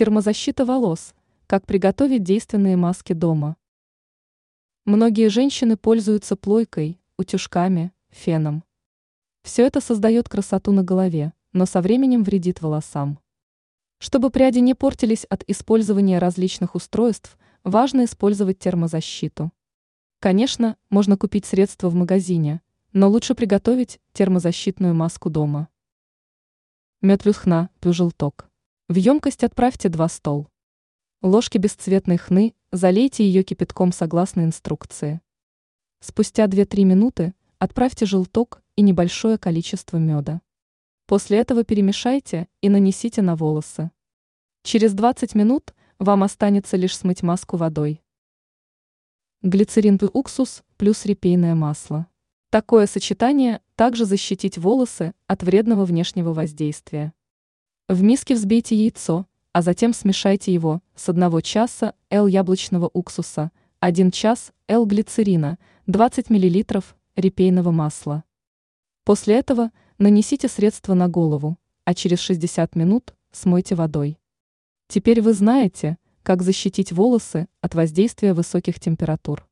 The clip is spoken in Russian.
Термозащита волос. Как приготовить действенные маски дома. Многие женщины пользуются плойкой, утюжками, феном. Все это создает красоту на голове, но со временем вредит волосам. Чтобы пряди не портились от использования различных устройств, важно использовать термозащиту. Конечно, можно купить средства в магазине, но лучше приготовить термозащитную маску дома. Мед плюс хна, плюс желток. В емкость отправьте 2 стол. Ложки бесцветной хны, залейте ее кипятком согласно инструкции. Спустя 2-3 минуты отправьте желток и небольшое количество меда. После этого перемешайте и нанесите на волосы. Через 20 минут вам останется лишь смыть маску водой. Глицерин и уксус плюс репейное масло. Такое сочетание также защитить волосы от вредного внешнего воздействия. В миске взбейте яйцо, а затем смешайте его с 1 часа L яблочного уксуса, 1 час L глицерина, 20 мл репейного масла. После этого нанесите средство на голову, а через 60 минут смойте водой. Теперь вы знаете, как защитить волосы от воздействия высоких температур.